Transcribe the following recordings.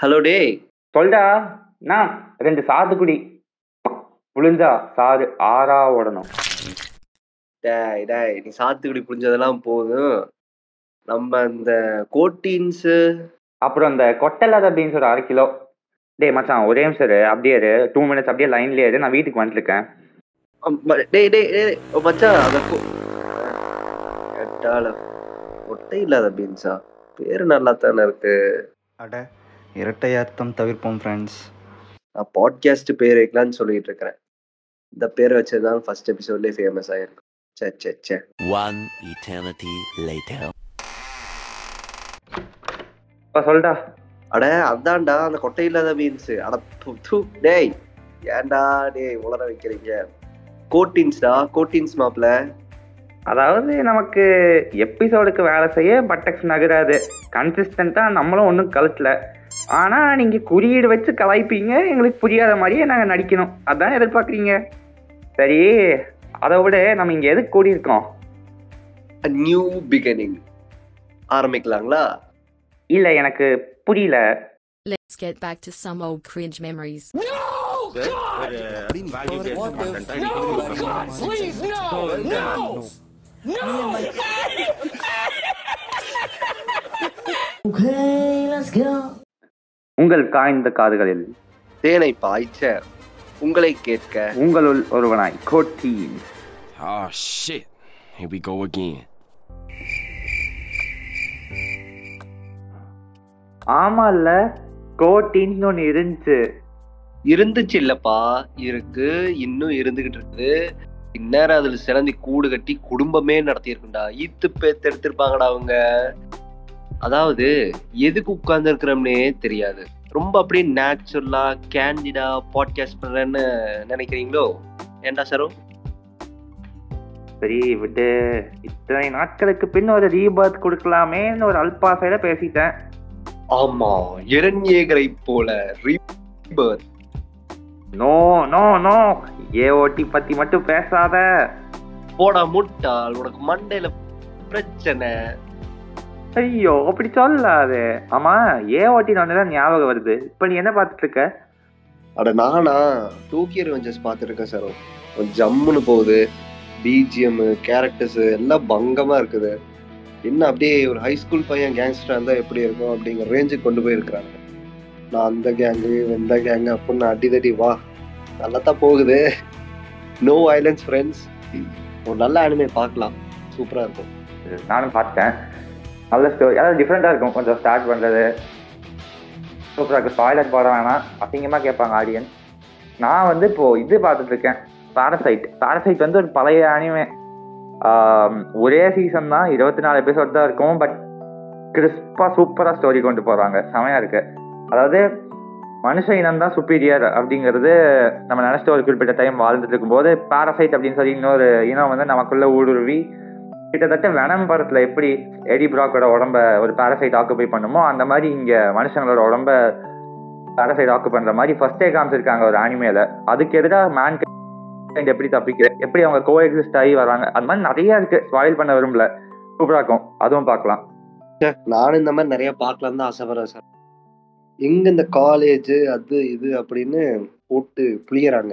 Hello டேய் சொல்டா. நான் ரெண்டு சாத்துக்குடி புழிஞ்சா சாறு ஆறா ஓடணும். டேய் டேய் நீ சாத்துக்குடி புரிஞ்சதெல்லாம் போதும். நம்ம இந்த கோட்டீன்ஸு அப்புறம் அந்த கொட்டலாத பீன்ஸ் ஒரு அரை கிலோ. டேய் மச்சான் ஒரே நிமிஷம் அப்படியே இரு. டூ மினிட்ஸ் அப்படியே லைன்லயே இரு. நான் வீட்டுக்கு வந்துருக்கேன் டேய் டேய் டேய் ஓ மச்சான் அந்த கோ- கேட்டால ஒட்டை இல்லாத பீன்ஸா பேரு நல்லா தானே இருக்கு. அட இரட்டை அர்த்தம் தவிர்ப்போம் ஃப்ரெண்ட்ஸ் நான் பாட்காஸ்ட் பேர் வைக்கலான்னு சொல்லிட்டு இருக்கிறேன். இந்த பேர் வச்சதுதான் ஃபர்ஸ்ட் எபிசோட்லேயே ஃபேமஸ் ஆயிருக்கும். சே சே சே One eternity later. இப்போ சொல்டா. அட அதான்டா அந்த கொட்டை இல்லாத பீன்ஸ் அட து, டேய். ஏன்டா டேய் உளர வைக்கிறீங்க? கோட்டீன்ஸ்டா கோட்டீன்ஸ் மாப்ள? அதாவது நமக்கு எபிசோடுக்கு வேலை செய்ய பட்டக்ஸ் நகராது கன்சிஸ்டண்டா நம்மளும் ஒன்றும் கழுத்துல ஆனா நீங்க குறியீடு வச்சு கலாய்ப்பீங்க. எங்களுக்கு புரியாத மாதிரியே நாங்க நடிக்கணும். அதான் எதிர்பார்க்குறீங்க. சரி அதை விட நம்ம இங்க எதுக்கு கூடி இருக்கோம் நியூ பிகினிங் ஆரம்பிக்கலாங்களா? இல்ல எனக்கு புரியல. Let's get back to some old cringe memories. உங்கள் காய்ந்த காதுகளில். தேனை பாய்ச்ச உங்களை கேட்க. உங்களுள் ஒருவனாய் கோட்டீன். Oh shit. Here we go again. ஆமா இல்ல கோட்டின்னு ஒன்று இருந்துச்சு. இருந்துச்சு இல்லப்பா. இருக்கு இன்னும் இருந்துகிட்டு இருக்குது இந்நேரம் அதுல சிலந்தி கூடு கட்டி குடும்பமே நடத்தி இருக்குண்டா ஈத்து பேத்து எடுத்திருப்பாங்கடா அவங்க. அதாவது எதுக்கு உட்கார்ந்து இருக்கிறோம்னே தெரியாது. ரொம்ப அப்படியே நேச்சுரலா கேண்டிடா பாட்காஸ்ட் பண்றேன்னு நினைக்கிறீங்களோ? ஏன்டா சரோ? சரி விட்டு இத்தனை நாட்களுக்கு பின் ஒரு ரீபர்த் கொடுக்கலாமேன்னு ஒரு அல்பாசையில பேசிட்டேன். ஆமா இரண்யேகரை போல rebirth. No no no. AOT பத்தி மட்டும் பேசாத. போடா முட்டாள் உனக்கு மண்டையில பிரச்சனை. ஐயோ அப்படி சொல்லாது ஆமா ஏஓடின்னு ஒண்ணுதான் ஞாபகம் வருது. இப்ப நீ என்ன பார்த்துட்டு இருக்க? அட நானா டூக்கியர் ரிவெஞ்சர்ஸ் பார்த்துருக்கேன் சார். ஜம்முன்னு போகுது. பிஜிஎம் கேரக்டர்ஸ் எல்லாம் பங்கமா இருக்குது. என்ன அப்படியே ஒரு ஹை ஸ்கூல் பையன் கேங்ஸ்டர் இருந்தா எப்படி இருக்கும் அப்படிங்கிற ரேஞ்சுக்கு கொண்டு போயிருக்கிறாங்க. நான் அந்த கேங்கு இந்த கேங்கு அப்படின்னு அடிதடி வா. நல்லா தான் போகுது. நோ வயலன்ஸ் ஃப்ரெண்ட்ஸ் ஒரு நல்ல அனிமே பார்க்கலாம். சூப்பரா இருக்கும். நானும் பார்த்தேன் நல்ல ஸ்டோரி அதாவது டிஃப்ரெண்ட்டாக இருக்கும். கொஞ்சம் ஸ்டார்ட் பண்ணுறது சூப்பராக இருக்கு ஸ்பாய்லர் போட வேணாம். அசிங்கமாக கேட்பாங்க ஆடியன்ஸ் நான் வந்து இப்போ இது பார்த்துட்ருக்கேன் பாரசைட் பாரசைட் வந்து ஒரு பழைய அனிமே ஒரே சீசன் தான். இருபத்தி நாலு எபிசோட் தான் இருக்கும். பட் கிறிஸ்பாக சூப்பராக ஸ்டோரி கொண்டு போகிறாங்க செமையாக இருக்குது அதாவது மனுஷ இனம் தான் சுப்பீரியர் அப்படிங்கிறது நம்ம நினைச்சிட்டு ஒரு குறிப்பிட்ட டைம் வாழ்ந்துட்டு இருக்கும்போது பாரசைட் அப்படின்னு சொல்லி இன்னொரு இனம் வந்து நமக்குள்ளே ஊடுருவி கிட்டத்தட்ட வெனம் படத்துல எப்படி எடி பிராக்கோட உடம்ப ஒரு பாரசைட் ஆக்குபை பண்ணுமோ அந்த மாதிரி இங்க மனுஷங்களோட உடம்ப பாரசைட் ஆக்கு பண்ற மாதிரி ஃபர்ஸ்டே காமிச்சிருக்காங்க ஒரு அனிமேல அதுக்கு எதிராக மேன் எப்படி தப்பிக்க எப்படி அவங்க கோ எக்ஸிஸ்ட் ஆகி வராங்க அந்த மாதிரி நிறைய இருக்கு. ஸ்பாயில் பண்ண விரும்பல. சூப்பரா இருக்கும். அதுவும் பார்க்கலாம். நானும் இந்த மாதிரி நிறைய பார்க்கலாம் தான் ஆசைப்படுறேன் சார் எங்க இந்த காலேஜ் அது இது அப்படின்னு போட்டு புளியறாங்க.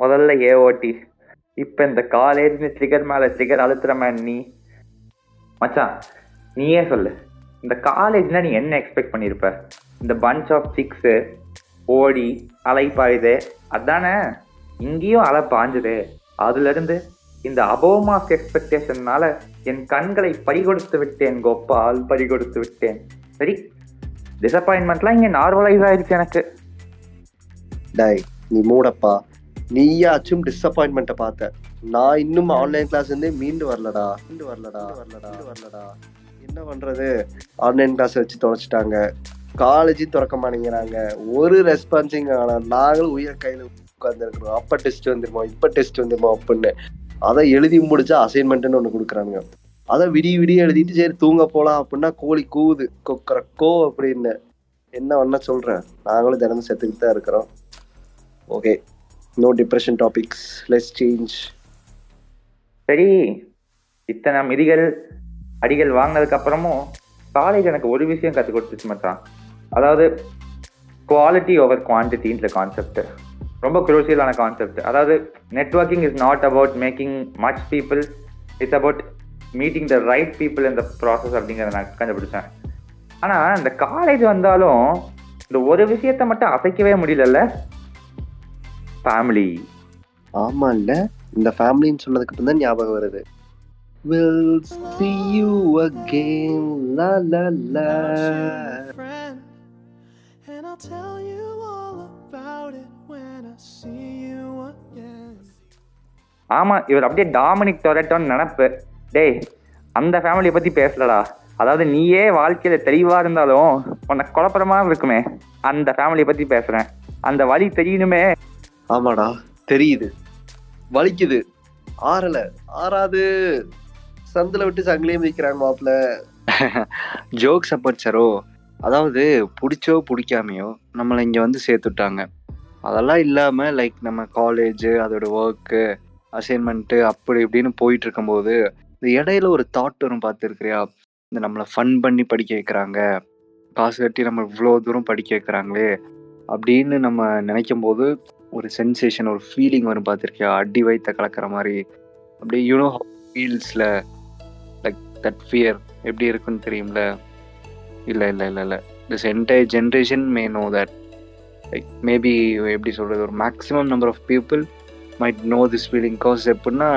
முதல்ல ஏஓடி இப்ப இந்த காலேஜ் ட்ரிகர் மேல ட்ரிகர் அழுத்துற மேன் நீ மச்சான் நீயே சொல்லு. இந்த காலேஜ்னா நீ என்ன எக்ஸ்பெக்ட் பண்ணிருப்ப? இந்த பஞ்ச் ஆஃப் சிக்ஸ் ஓடி அலை அதானே? இங்கேயும் அலை பாஞ்சுது. அதுல இருந்து இந்த அபோமாஸ் எக்ஸ்பெக்டேஷன்னால என் கண்களை பறிகொடுத்து விட்டேன் கோப்பால் பறிகொடுத்து விட்டேன். சரி டிசப்பாயின்மெண்ட்லாம் இங்கே நார்மலைஸ் ஆயிடுச்சு எனக்கு. டை நீ மூடப்பா. நீயாச்சும் டிசப்பாயின்மெண்ட்டை பார்த்த நான் இன்னும் ஆன்லைன் கிளாஸ் இருந்தே மீண்டு வரலடா. மீண்டு வரலடா. வரலடா. வரலடா. என்ன பண்றது? ஆன்லைன் கிளாஸ் வச்சு தொலைச்சிட்டாங்க. காலேஜும் திறக்க மாட்டேங்கிறாங்க. ஒரு ரெஸ்பான்சிங் ஆனா நாங்களும் உயர் கையில உட்காந்துருக்கிறோம் அப்ப டெஸ்ட் வந்துருமா? இப்ப டெஸ்ட் வந்துருமா? அப்படின்னு. அதை எழுதி முடிச்சா அசைன்மெண்ட்னு ஒண்ணு கொடுக்குறானுங்க. அதை விடிய விடிய எழுதிட்டு சரி தூங்க போலாம் அப்படின்னா கோழி கூவுது. கொக்கர கோ அப்படின்னு. என்ன பண்ண சொல்றேன். நாங்களும் தினமும் செத்துக்கிட்டு தான் இருக்கிறோம். Okay no depression topics less change சரி. இத்தனை மிதிகள் அடிகள் வாங்கினதுக்கு அப்புறமும் காலேஜ் எனக்கு ஒரு விஷயம் கற்றுக் கொடுத்துச்சு மச்சான். அதாவது குவாலிட்டி ஓவர் குவான்டிட்டின்ற கான்செப்ட் ரொம்ப குரூசியலான கான்செப்ட் அதாவது networking is not about making much people it's about meeting the right people இந்த ப்ராசஸ் அப்படிங்கிறத நான் கண்டுபிடிச்சேன். ஆனால் இந்த காலேஜ் வந்தாலும் இந்த ஒரு விஷயத்த மட்டும் அசைக்கவே முடியலல்ல. ஃபேமிலி ஆமா இல்ல இந்த ஃபேமிலின்னு சொன்னதுக்கு அப்புறம் தான் ஞாபகம் வருது. We'll see you again, la la la. friend, and I'll tell you all about it when I see you again. ஆமா இவர் அப்படியே டாமினிக் டொரட்டோன்னு நினப்பு. டேய் அந்த ஃபேமிலியை பத்தி பேசலடா அதாவது நீயே வாழ்க்கையில தெளிவா இருந்தாலும் உன்னை குழப்பறமா இருக்குமே. அந்த ஃபேமிலியை பத்தி பேசுறேன். அந்த வழி தெரியணுமே. ஆமாடா தெரியுது. வலிக்குது. ஆறல. ஆறாது. சந்தில விட்டு சங்கிலியும் வைக்கிறாங்க மாப்பிள்ள ஜோக்ஸ் அப்பச்சரோ அதாவது பிடிச்சோ பிடிக்காமையோ நம்மளை இங்கே வந்து சேர்த்துட்டாங்க. அதெல்லாம் இல்லாமல் லைக் நம்ம காலேஜு அதோட ஒர்க்கு அசைன்மெண்ட்டு அப்படி இப்படின்னு போயிட்டு இருக்கும்போது இந்த இடையில ஒரு தாட் வரும் பார்த்துருக்குறியா? இந்த நம்மளை ஃபன் பண்ணி படிக்க வைக்கிறாங்க. காசு கட்டி நம்ம இவ்வளோ தூரம் படிக்க வைக்கிறாங்களே அப்படின்னு நம்ம நினைக்கும் போது ஒரு சென்சேஷன் ஒரு ஃபீலிங் வரும் பார்த்துருக்கியா? அடி வைத்த கலக்கிற மாதிரி. அப்படியே யூனோ ஃபீல்ஸில் லைக் தட் ஃபியர் எப்படி இருக்குன்னு தெரியும்ல? இல்லை இல்லை இல்லை இல்லை. This entire generation may know that like maybe எப்படி சொல்கிறது ஒரு maximum number of people might know this feeling cause எப்படின்னா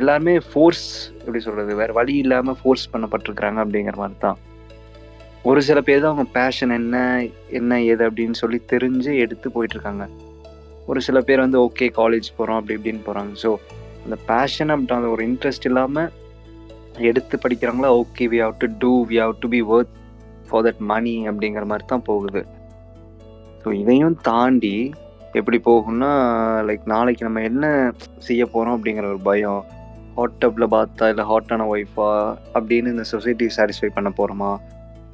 எல்லாருமே ஃபோர்ஸ் எப்படி சொல்கிறது வேறு வழி இல்லாமல் ஃபோர்ஸ் பண்ணப்பட்டிருக்கிறாங்க அப்படிங்கிற மாதிரி தான். ஒரு சில பேர் தான் அவங்க பேஷன் என்ன என்ன ஏது அப்படின்னு சொல்லி தெரிஞ்சு எடுத்து போயிட்டுருக்காங்க. ஒரு சில பேர் வந்து ஓகே காலேஜ் போகிறோம் அப்படி இப்படின்னு போகிறாங்க ஸோ அந்த பேஷன் அப்படின்ற அந்த ஒரு இன்ட்ரெஸ்ட் இல்லாமல் எடுத்து படிக்கிறாங்களா okay we have to do we have to be worth for that money அப்படிங்கிற மாதிரி தான் போகுது. ஸோ இதையும் தாண்டி எப்படி போகும்னா லைக் நாளைக்கு நம்ம என்ன செய்ய போகிறோம் அப்படிங்கிற ஒரு பயம். ஹாட் டப்பில் பார்த்தா இல்லை ஹாட்டான ஒய்ஃபா அப்படின்னு இந்த சொசைட்டி சாட்டிஸ்ஃபை பண்ண போகிறோமா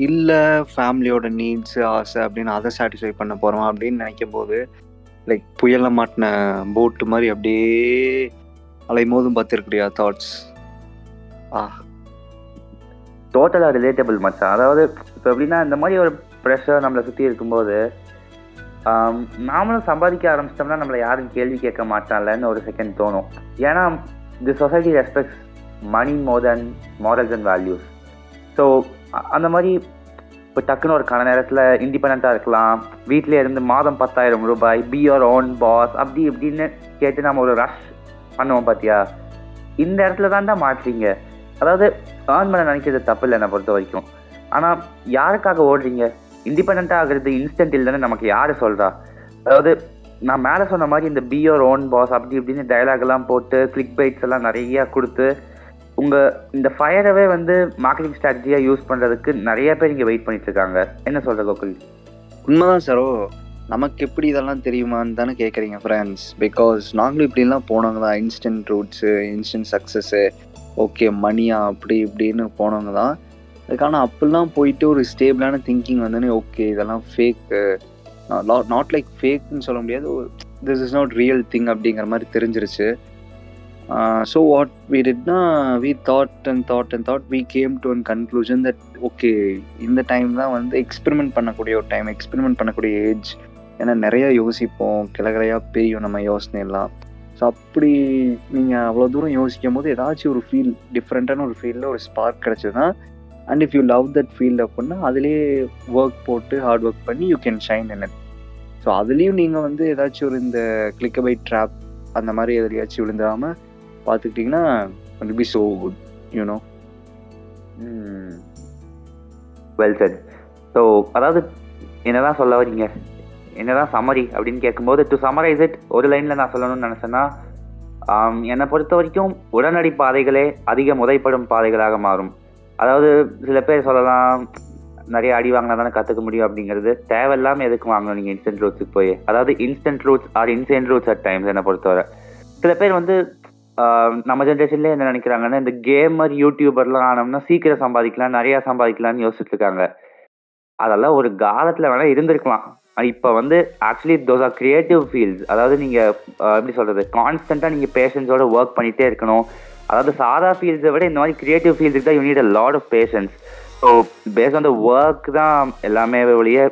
இல்லை ஃபேமிலியோட நீட்ஸு ஆசை அப்படின்னு அதை சாட்டிஸ்ஃபை பண்ண போகிறோமா அப்படின்னு நினைக்கும் போது லைக் புயலில் மாட்டின போட்டு மாதிரி அப்படியே அலைமோதும் பார்த்துருக்குறியா தாட்ஸ் ஆ. டோட்டலாக ரிலேட்டபிள் மச்சான். அதாவது இப்போ எப்படின்னா இந்த மாதிரி ஒரு ப்ரெஷர் நம்மளை சுற்றி இருக்கும்போது நாமளும் சம்பாதிக்க ஆரம்பிச்சிட்டோம்னா நம்மளை யாரும் கேள்வி கேட்க மாட்டான்லன்னு ஒரு செகண்ட் தோணும். ஏன்னா the society respects money more than morals and values so அந்த மாதிரி இப்போ டக்குன்னு ஒரு கன நேரத்தில் இண்டிபெண்ட்டாக இருக்கலாம். வீட்டிலே இருந்து மாதம் பத்தாயிரம் ரூபாய் பி யோர் ஓன் பாஸ் அப்படி இப்படின்னு கேட்டு நம்ம ஒரு ரஷ் பண்ணுவோம் பார்த்தியா இந்த இடத்துல தான் தான் மாற்றீங்க அதாவது ஏர்ன் பண்ண நினைக்கிறது தப்பு இல்லை என்னை பொறுத்த வரைக்கும். ஆனால் யாருக்காக ஓடுறீங்க? இண்டிபெண்ட்டாக ஆகிறது இன்ஸ்டன்ட் இல்லைன்னு நமக்கு யார் சொல்கிறா அதாவது நான் மேலே சொன்ன மாதிரி இந்த பியோர் ஓன் பாஸ் அப்படி இப்படின்னு டைலாக்லாம் போட்டு கிளிக் பைட்ஸ் எல்லாம் நிறையா கொடுத்து உங்கள் இந்த ஃபயரவே வந்து மார்க்கெட்டிங் ஸ்ட்ராட்டஜியாக யூஸ் பண்ணுறதுக்கு நிறைய பேர் இங்கே வெயிட் பண்ணிட்டுருக்காங்க என்ன சொல்கிற கோகுல்? உண்மைதான் சரோ நமக்கு எப்படி இதெல்லாம் தெரியுமான்னு தானே கேட்குறீங்க ஃப்ரெண்ட்ஸ் பிகாஸ் நாங்களும் இப்படிலாம் போனவங்க தான். Instant roots instant success okay மணியா அப்படி இப்படின்னு போனவங்க தான். அதுக்கான அப்படிலாம் போயிட்டு ஒரு ஸ்டேபிளான திங்கிங் வந்தோடனே ஓகே இதெல்லாம் ஃபேக்கு நாட் லைக் ஃபேக்குன்னு சொல்ல முடியாது. This is not real thing அப்படிங்கிற மாதிரி தெரிஞ்சிருச்சு. So what we டிட்னா we thought and thought and thought we came to an conclusion that okay இந்த டைம் தான் வந்து எக்ஸ்பெரிமெண்ட் பண்ணக்கூடிய ஒரு டைம் எக்ஸ்பெரிமெண்ட் பண்ணக்கூடிய ஏஜ் ஏன்னா நிறையா யோசிப்போம். கிளகிறையாக பெரியும் நம்ம யோசனை எல்லாம் ஸோ அப்படி நீங்கள் அவ்வளோ தூரம் யோசிக்கும் போது ஏதாச்சும் ஒரு ஃபீல் டிஃப்ரெண்ட்டான ஒரு ஃபீல்டில் ஒரு spark கிடச்சதுன்னா and if you love that field அப்படின்னா அதுலேயே ஒர்க் போட்டு ஹார்ட் ஒர்க் பண்ணி you can shine in it so அதுலேயும் நீங்கள் வந்து ஏதாச்சும் ஒரு இந்த கிளிக்கபை ட்ராப் அந்த மாதிரி எதுலையாச்சும் விழுந்தாமல் பார்த்துக்கிட்டிங்கன்னா be so good you know well sir so அதாவது என்னதான் சொல்ல வரீங்க? என்னதான் சமரி அப்படின்னு கேட்கும்போது டு சமரைஸ் இட் ஒரு லைனில் நான் சொல்லணும்னு நினச்சேன்னா என்னை பொறுத்த வரைக்கும் உடனடி பாதைகளே அதிக முதைப்படும் பாதைகளாக மாறும். அதாவது சில பேர் சொல்லலாம் நிறைய அடி வாங்கினா தானே கற்றுக்க முடியும் அப்படிங்கிறது. தேவையில்லாமல் எதுக்கு வாங்கணும் நீங்கள் இன்ஸ்டன்ட் ரூட்ஸுக்கு போய்? அதாவது instant roots are instant roots at times என்னை பொறுத்தவரை. சில பேர் வந்து நம்ம ஜென்ரேஷன்லேயே என்ன நினைக்கிறாங்கன்னா இந்த கேமர் யூடியூபர்லாம் ஆனோம்னா சீக்கிரம் சம்பாதிக்கலாம் நிறையா சம்பாதிக்கலாம்னு யோசிச்சுட்டு இருக்காங்க அதெல்லாம் ஒரு காலத்தில் வேணால் இருந்திருக்கலாம். இப்போ வந்து actually those are creative fields அதாவது நீங்கள் எப்படி சொல்கிறது கான்ஸ்டண்ட்டாக நீங்கள் பேஷன்ஸோட ஒர்க் பண்ணிகிட்டே இருக்கணும். அதாவது சாதா ஃபீல்ட்ஸை விட இந்த மாதிரி கிரியேட்டிவ் ஃபீல்டுக்கு தான் you need a lot of patience so base on the work தான் எல்லாமே ஒழிய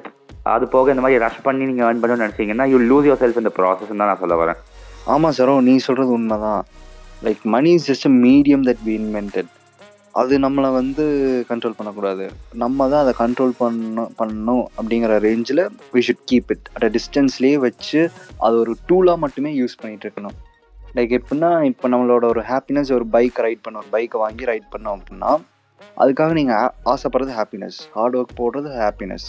அது போக இந்த மாதிரி ரஷ் பண்ணி நீங்கள் ஏர்ன் பண்ணணும்னு நினச்சிங்கன்னா யூ லூஸ் யோர் செல்ஃப் இந்த ப்ராசஸ் தான் நான் சொல்ல வரேன். ஆமாம் சரோ நீ சொல்கிறது உண்மைதான். Like money is just a medium that we invented அது நம்மளை வந்து கண்ட்ரோல் பண்ணக்கூடாது. நம்ம தான் அதை கண்ட்ரோல் பண்ண பண்ணணும் அப்படிங்கிற ரேஞ்சில் we should keep it at a டிஸ்டன்ஸ்லேயே வச்சு அது ஒரு டூலாக மட்டுமே யூஸ் பண்ணிகிட்டு இருக்கணும். லைக் எப்படின்னா இப்போ நம்மளோட ஒரு ஹாப்பினஸ் ஒரு பைக் ரைட் பண்ண ஒரு பைக்கை வாங்கி ரைட் பண்ணோம் அப்படின்னா அதுக்காக நீங்கள் ஆசைப்படுறது ஹாப்பினஸ் ஹார்ட் ஒர்க் போடுறது ஹாப்பினஸ்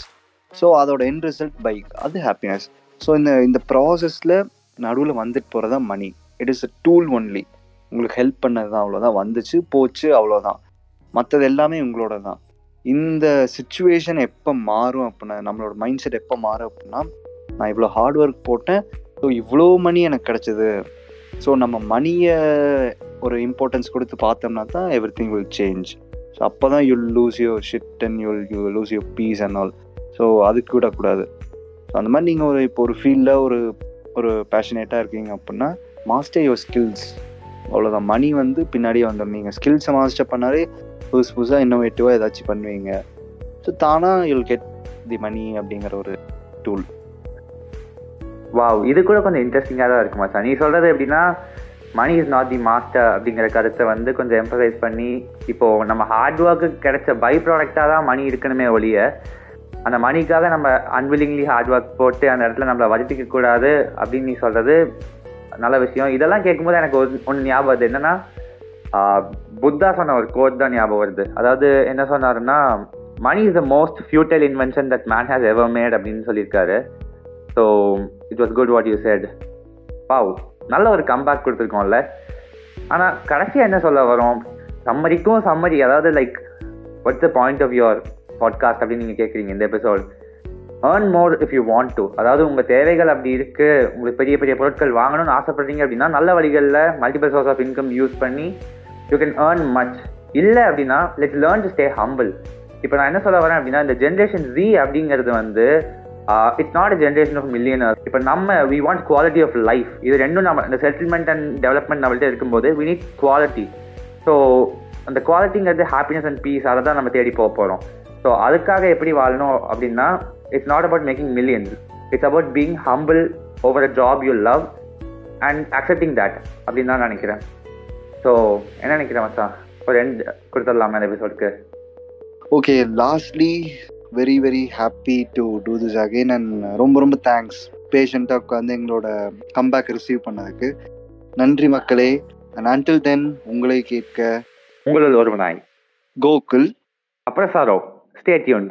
ஸோ அதோட என் ரிசல்ட் பைக் அது ஹாப்பினஸ் ஸோ இந்த இந்த ப்ராசஸில் நடுவில் வந்துட்டு போகிறதா money it is a tool only உங்களுக்கு ஹெல்ப் பண்ணது தான் அவ்வளோதான் வந்துச்சு போச்சு அவ்வளோதான் மற்றது எல்லாமே உங்களோட தான் இந்த சுச்சுவேஷன் எப்போ மாறும் அப்படின்னா நம்மளோட மைண்ட் செட் எப்போ மாறும் அப்படின்னா நான் இவ்வளோ ஹார்ட் ஒர்க் போட்டேன். ஸோ இவ்வளோ மணி எனக்கு கிடச்சிது. ஸோ நம்ம மணியை ஒரு இம்பார்ட்டன்ஸ் கொடுத்து பார்த்தோம்னா தான் every thing will change so அப்போ தான் you lose your shit and you you lose your peace and all so அதுக்கு விடக்கூடாது. ஸோ அந்த மாதிரி நீங்கள் ஒரு இப்போ ஒரு ஃபீல்டில் ஒரு ஒரு பேஷனேட்டாக இருக்கீங்க அப்படின்னா மாஸ்டர் யுவர் ஸ்கில்ஸ் அவ்வளோதான் மணி வந்து பின்னாடியே வந்துடும் நீங்கள் ஸ்கில்ஸை மாஸ்டர் பண்ணாலே புதுசு புதுசாக இன்னோவேட்டிவாக ஏதாச்சும் பண்ணுவீங்க. ஸோ தானாக யுல் கெட் தி மணி அப்படிங்கிற ஒரு டூல் வாவ் இது கூட கொஞ்சம் இன்ட்ரெஸ்டிங்காக தான் இருக்குமா சார் நீ சொல்கிறது எப்படின்னா money is not the master அப்படிங்கிற கருத்தை வந்து கொஞ்சம் எம்பசைஸ் பண்ணி இப்போது நம்ம ஹார்ட் ஒர்க்கு கிடைச்ச பை ப்ராடக்டாக தான் மணி இருக்கணுமே ஒழிய அந்த மணிக்காக நம்ம அன்வில்லிங்லி ஹார்ட் ஒர்க் போட்டு அந்த இடத்துல நம்மளை வருத்திக்க கூடாது அப்படின்னு நீ சொல்கிறது நல்ல விஷயம். இதெல்லாம் கேட்கும்போது எனக்கு ஒரு ஒன்று ஞாபகம் வருது. என்னன்னா புத்தா சொன்ன ஒரு கோட் தான் ஞாபகம் வருது. அதாவது என்ன சொன்னாருன்னா money is the most futile invention that man has ever made அப்படின்னு சொல்லியிருக்காரு. So it was good what you said pav நல்ல ஒரு கம்பேக் கொடுத்துருக்கோம்ல. ஆனால் கடைசியாக என்ன சொல்ல வரோம்? சம்மரிக்கும் சம்மரி. அதாவது like what's the point of your podcast அப்படின்னு நீங்கள் கேட்குறீங்க இந்த episode earn more if you want to அதாவது உங்கள் தேவைகள் அப்படி இருக்குது உங்களுக்கு பெரிய பெரிய பொருட்கள் வாங்கணும்னு ஆசைப்படுறீங்க அப்படின்னா நல்ல வழிகளில் multiple source of income use பண்ணி யூ கேன் ஏர்ன் மச் இல்லை அப்படின்னா let's learn to stay humble இப்போ நான் என்ன சொல்ல வரேன் அப்படின்னா இந்த ஜென்ரேஷன் ஜி அப்படிங்கிறது வந்து it's not a generation of millionaire இப்போ நம்ம we want quality of life இது ரெண்டும் நம்ம இந்த செட்டில்மெண்ட் அண்ட் டெவலப்மெண்ட் நம்மள்ட்ட இருக்கும்போது வி நீட் குவாலிட்டி ஸோ அந்த குவாலிட்டிங்கிறது ஹாப்பினஸ் அண்ட் பீஸ் அதை தான் நம்ம தேடி போக போகிறோம் ஸோ அதுக்காக எப்படி வாழணும் அப்படின்னா it's not about making millions it's about being humble over a job you love and accepting that அப்படின்னு தான் நினைக்கிறேன். ஸோ என்ன நினைக்கிறேன் மச்சான் ஒரு எண்ட் கொடுத்துடலாமா இந்த எபிசோடுக்கு okay lastly very very happy to do this again and ரொம்ப ரொம்ப தேங்க்ஸ் பேஷண்ட்டாக உட்காந்து எங்களோட கம்பேக் ரிசீவ் பண்ணதுக்கு. நன்றி மக்களே. அண்ட் அன்டில் தென் உங்களை கேட்க உங்களில் ஒரு நாய் கோகுல். அப்புறம் சாரோ. Stay tuned